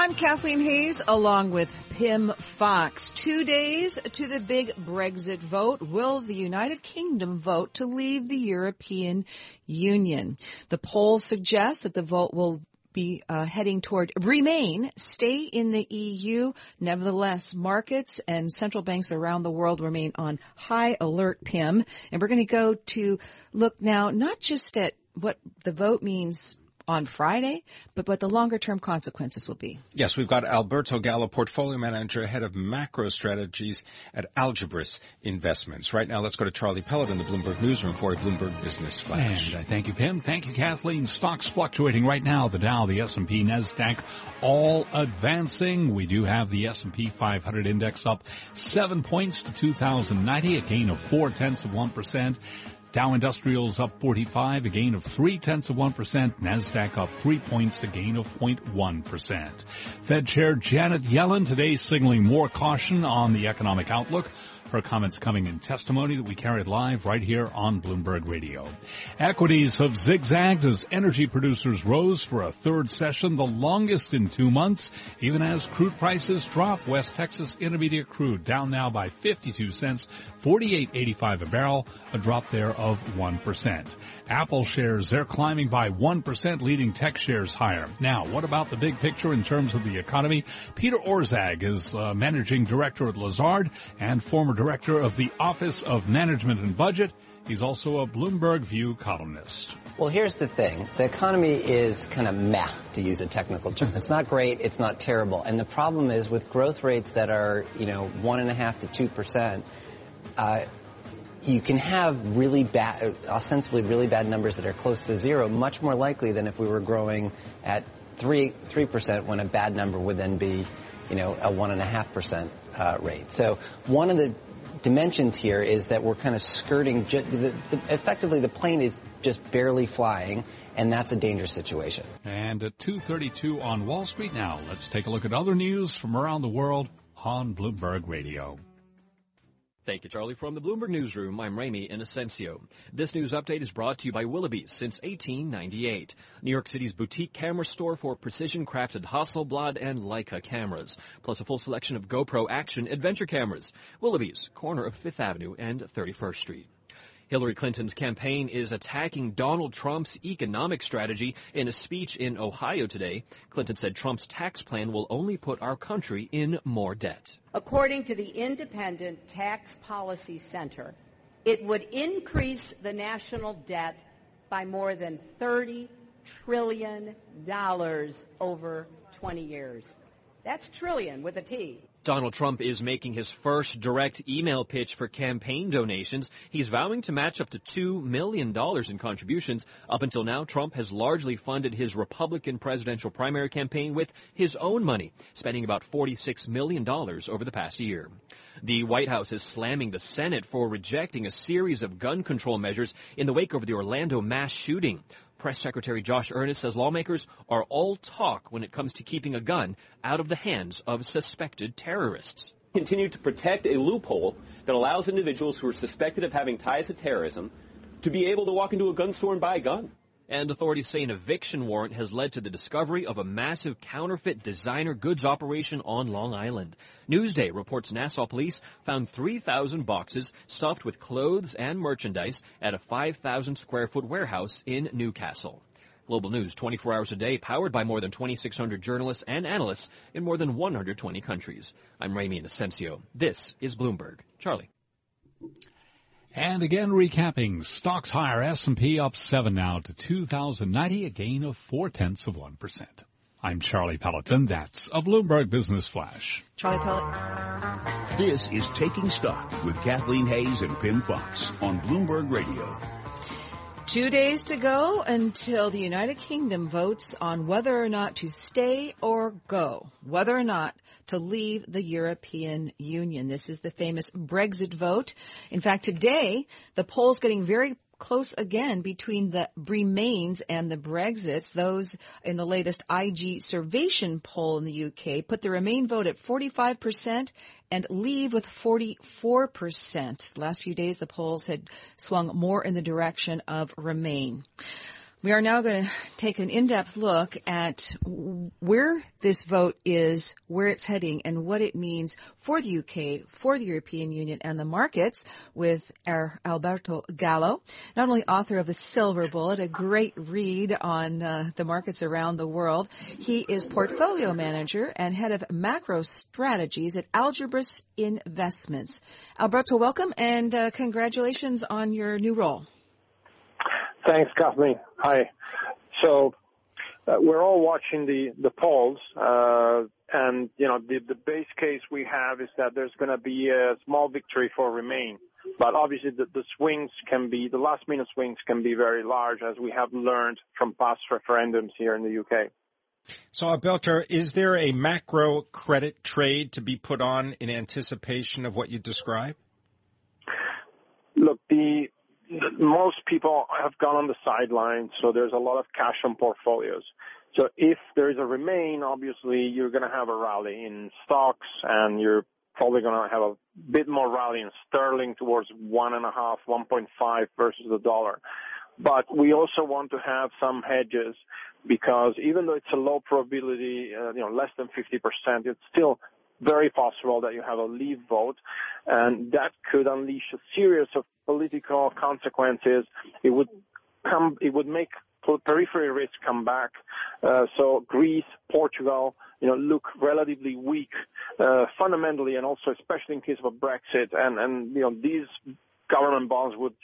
I'm Kathleen Hays along with Pimm Fox. Two days to the big Brexit vote. Will the United Kingdom vote to leave the European Union? The polls suggest that the vote will be uh, heading toward remain, stay in the EU. Nevertheless, markets and central banks around the world remain on high alert, Pimm. And we're going to go to look now not just at what the vote means on Friday, but what the longer term consequences will be. Yes, we've got Alberto Gallo, portfolio manager, head of macro strategies at Algebris Investments. Right now, let's go to Charlie Pellett in the Bloomberg Newsroom for a Bloomberg Business Flash. And uh, thank you, Pimm. Thank you, Kathleen. Stocks fluctuating right now. The Dow, the S&P, Nasdaq, all advancing. We do have the S&P 500 index up seven points to 2090, a gain of four tenths of one percent. Dow Industrials up 45, a gain of 3 tenths of 1%. NASDAQ up 3 points, a gain of 0.1%. Fed Chair Janet Yellen today signaling more caution on the economic outlook. Her comments coming in testimony that we carried live right here on Bloomberg Radio. Equities have zigzagged as energy producers rose for a third session, the longest in two months, even as crude prices drop. West Texas Intermediate crude down now by 52 cents, 48.85 a barrel, a drop there of 1%. Apple shares, they're climbing by 1%, leading tech shares higher. Now, what about the big picture in terms of the economy? Peter Orszag is uh, managing director at Lazard and former director of the Office of Management and Budget. He's also a Bloomberg View columnist. Well, here's the thing. The economy is kind of meh, to use a technical term. It's not great. It's not terrible. And the problem is with growth rates that are, you know, one and a half to two percent, uh, you can have really bad, ostensibly really bad numbers that are close to zero, much more likely than if we were growing at three three percent, when a bad number would then be, you know, a one and a half percent uh, rate. So one of the dimensions here is that we're kind of skirting. Ju- the, the, effectively, the plane is just barely flying, and that's a dangerous situation. And at 2:32 on Wall Street now, let's take a look at other news from around the world on Bloomberg Radio. Thank you, Charlie. From the Bloomberg Newsroom, I'm Ramy Inocencio. This news update is brought to you by Willoughby's since 1898. New York City's boutique camera store for precision-crafted Hasselblad and Leica cameras, plus a full selection of GoPro action adventure cameras. Willoughby's, corner of 5th Avenue and 31st Street. Hillary Clinton's campaign is attacking Donald Trump's economic strategy in a speech in Ohio today. Clinton said Trump's tax plan will only put our country in more debt. According to the Independent Tax Policy Center, it would increase the national debt by more than $30 trillion over 20 years. That's trillion with a T. Donald Trump is making his first direct email pitch for campaign donations. He's vowing to match up to $2 million in contributions. Up until now, Trump has largely funded his Republican presidential primary campaign with his own money, spending about $46 million over the past year. The White House is slamming the Senate for rejecting a series of gun control measures in the wake of the Orlando mass shooting. Press Secretary Josh Earnest says lawmakers are all talk when it comes to keeping a gun out of the hands of suspected terrorists. Continue to protect a loophole that allows individuals who are suspected of having ties to terrorism to be able to walk into a gun store and buy a gun. And authorities say an eviction warrant has led to the discovery of a massive counterfeit designer goods operation on Long Island. Newsday reports Nassau police found 3,000 boxes stuffed with clothes and merchandise at a 5,000 square foot warehouse in New Cassel. Global News 24 hours a day, powered by more than 2,600 journalists and analysts in more than 120 countries. I'm Ramy Inocencio. This is Bloomberg. Charlie. And again, recapping, stocks higher, S&P up 7 now to 2,090, a gain of 4 tenths of 1%. I'm Charlie Pelleton. That's a Bloomberg Business Flash. Charlie Pelleton. This is Taking Stock with Kathleen Hays and Pimm Fox on Bloomberg Radio. Two days to go until the United Kingdom votes on whether or not to stay or go, whether or not to leave the European Union. This is the famous Brexit vote. In fact, today, the poll's getting very close again between the Remains and the Brexits. Those in the latest IG Servation poll in the UK put the Remain vote at 45% and Leave with 44%. The last few days the polls had swung more in the direction of Remain. We are now going to take an in-depth look at where this vote is, where it's heading, and what it means for the UK, for the European Union, and the markets with our Alberto Gallo, not only author of The Silver Bullet, a great read on uh, the markets around the world. He is portfolio manager and head of macro strategies at Algebris Investments. Alberto, welcome and uh, congratulations on your new role. Thanks, Kathleen. Hi. So uh, we're all watching the the polls, uh, and you know the the base case we have is that there's going to be a small victory for Remain, but obviously the, the swings can be the last minute swings can be very large, as we have learned from past referendums here in the UK. So, Alberto, is there a macro credit trade to be put on in anticipation of what you describe? Look, the most people have gone on the sidelines, so there's a lot of cash on portfolios. So if there is a remain, obviously you're going to have a rally in stocks, and you're probably going to have a bit more rally in sterling towards one and a half, 1.5 versus the dollar. But we also want to have some hedges because even though it's a low probability, uh, you know, less than 50%, it's still very possible that you have a leave vote, and that could unleash a series of political consequences. It would come, it would make periphery risk come back. Uh, so Greece, Portugal, you know, look relatively weak uh, fundamentally, and also especially in case of a Brexit. And and you know these government bonds would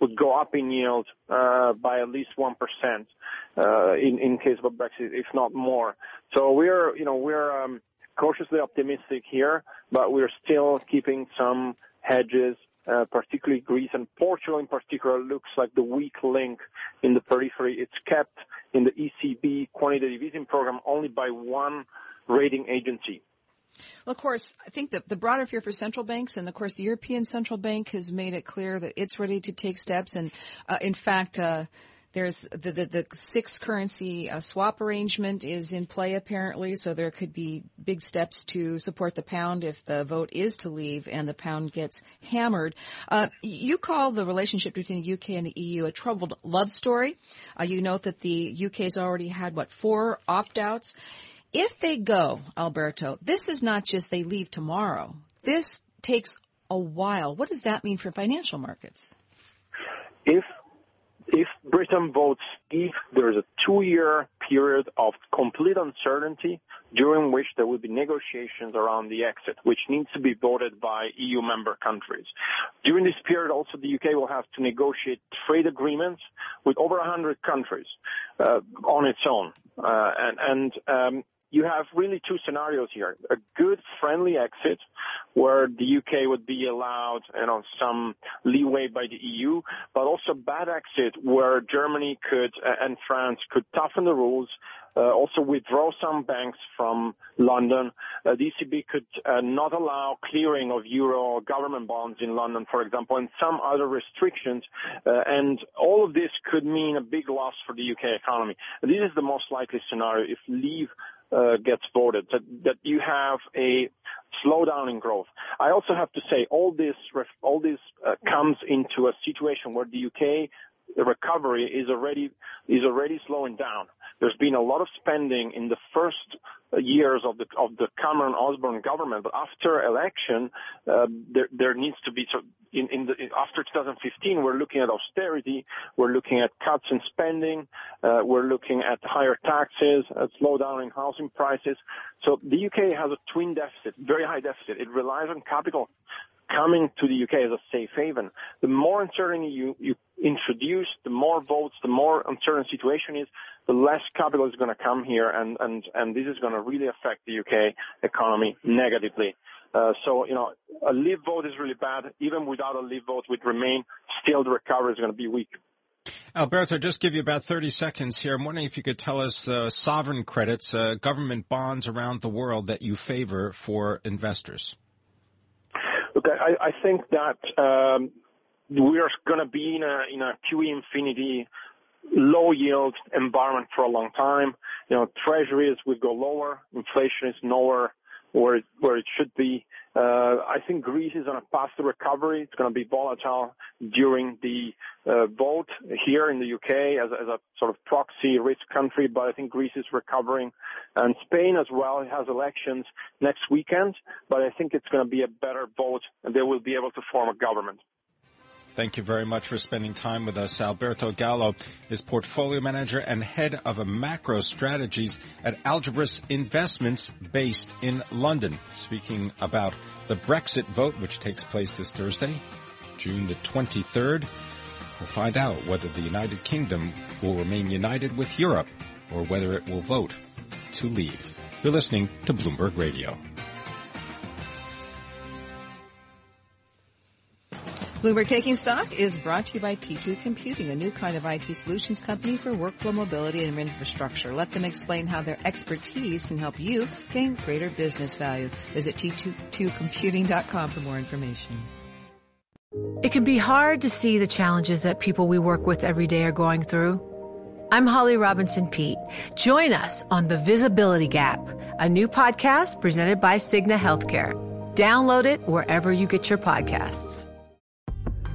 would go up in yield uh, by at least one percent uh, in in case of a Brexit, if not more. So we're you know we're um, cautiously optimistic here, but we're still keeping some hedges, uh, particularly Greece and Portugal in particular looks like the weak link in the periphery. It's kept in the ECB quantitative easing program only by one rating agency. Well, of course, I think that the broader fear for central banks, and of course, the European Central Bank has made it clear that it's ready to take steps. And uh, in fact, uh, there's the, the, the six currency uh, swap arrangement is in play apparently, so there could be big steps to support the pound if the vote is to leave and the pound gets hammered. Uh, you call the relationship between the UK and the EU a troubled love story. Uh, you note that the UK's already had what four opt-outs. If they go, Alberto, this is not just they leave tomorrow. This takes a while. What does that mean for financial markets? If if Britain votes if there's a two-year period of complete uncertainty during which there will be negotiations around the exit, which needs to be voted by EU member countries. During this period, also the UK will have to negotiate trade agreements with over 100 countries uh, on its own. Uh, and, and um, you have really two scenarios here. A good friendly exit where the UK would be allowed, you know, some leeway by the EU, but also bad exit where Germany could uh, and France could toughen the rules, uh, also withdraw some banks from London. Uh, the ECB could uh, not allow clearing of euro government bonds in London, for example, and some other restrictions. Uh, and all of this could mean a big loss for the UK economy. This is the most likely scenario if leave gets voted, that, that you have a slowdown in growth. I also have to say all this, all this uh, comes into a situation where the UK recovery is already is already slowing down. There's been a lot of spending in the first years of the of the Cameron Osborne government, but after election, uh, there there needs to be so in, in the after 2015 we're looking at austerity, we're looking at cuts in spending, uh, we're looking at higher taxes, a slowdown in housing prices. So the UK has a twin deficit, very high deficit. It relies on capital coming to the UK as a safe haven. The more uncertainty you, you introduce, the more votes, the more uncertain situation is, the less capital is going to come here, and, and, and this is going to really affect the UK economy negatively. Uh, so, you know, a leave vote is really bad. Even without a leave vote with Remain, still the recovery is going to be weak. Alberto, just give you about 30 seconds here. I'm wondering if you could tell us the sovereign credits, uh, government bonds around the world that you favor for investors. Look, I, think that um, we are going to be in a in a QE infinity low yield environment for a long time. You know, treasuries will go lower, inflation is nowhere where where it should be. Uh, I think Greece is on a path to recovery. It's going to be volatile during the uh, vote here in the UK as, as, a sort of proxy rich country, but I think Greece is recovering. And Spain as well has elections next weekend, but I think it's going to be a better vote and they will be able to form a government. Thank you very much for spending time with us. Alberto Gallo is portfolio manager and head of macro strategies at Algebris Investments based in London. Speaking about the Brexit vote, which takes place this Thursday, June the 23rd. We'll find out whether the United Kingdom will remain united with Europe or whether it will vote to leave. You're listening to Bloomberg Radio. Bloomberg Taking Stock is brought to you by T2 Computing, a new kind of IT solutions company for workflow mobility and infrastructure. Let them explain how their expertise can help you gain greater business value. Visit T2Computing.com for more information. It can be hard to see the challenges that people we work with every day are going through. I'm Holly Robinson Peete. Join us on The Visibility Gap, a new podcast presented by Cigna Healthcare. Download it wherever you get your podcasts.